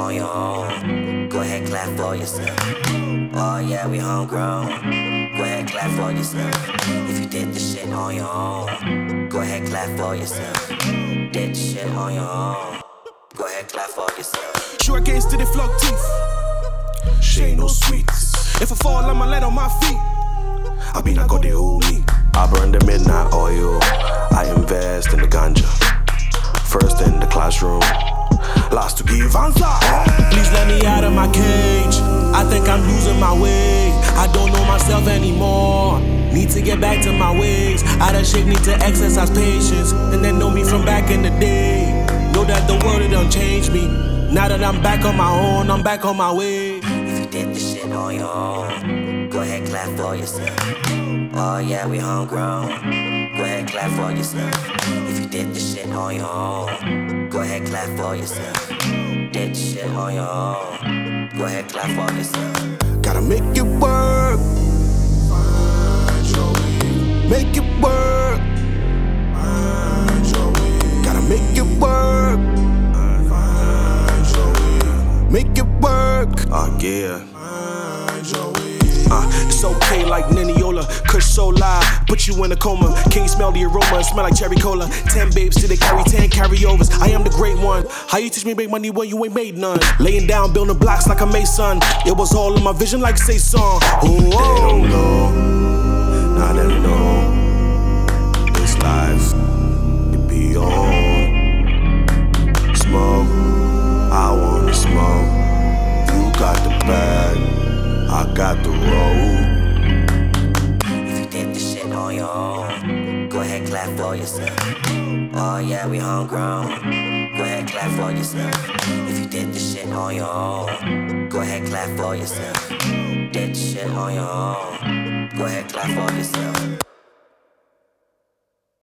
on your own. Go ahead, clap for yourself. Oh yeah, we homegrown. Go ahead, clap for yourself. If you did the shit on your own, go ahead, clap for yourself. Did the shit on your own. Go ahead, clap for yourself. Sure against to the flock teeth. She ain't no sweets. If I fall, I'ma land on my feet. I mean, I got the whole me. I burn the midnight oil. I invest in the ganja. First in the classroom, last to give answer. Please let me out of my cage. I think I'm losing my way. I don't know myself anymore. Need to get back to my ways. Out of shape, need to exercise patience. And then know me from back in the day. Know that the world it done changed me. Now that I'm back on my own, I'm back on my way. If you did the shit on your own, go ahead, clap for yourself. Oh yeah, we homegrown. Go ahead, clap for yourself. If you did the shit on your own, go ahead, clap for yourself. Did shit on your own, go ahead, clap for yourself. Gotta make it work. Make it work. Gotta make it work. Make it work. Ah, yeah. Uh, it's okay like Niniola, Kush so live, put you in a coma. Can't smell the aroma, smell like cherry cola. Ten babes, did they carry ten carryovers? I am the great one. How you teach me make money when you ain't made none? Laying down, building blocks like a mason. It was all in my vision, like say song. Oh. They don't know. Now they know. Ahead, clap for yourself. Oh yeah, we homegrown. Go ahead, clap for yourself. If you did the shit on your own, go ahead, clap for yourself. Did the shit on your own, go ahead, clap for yourself.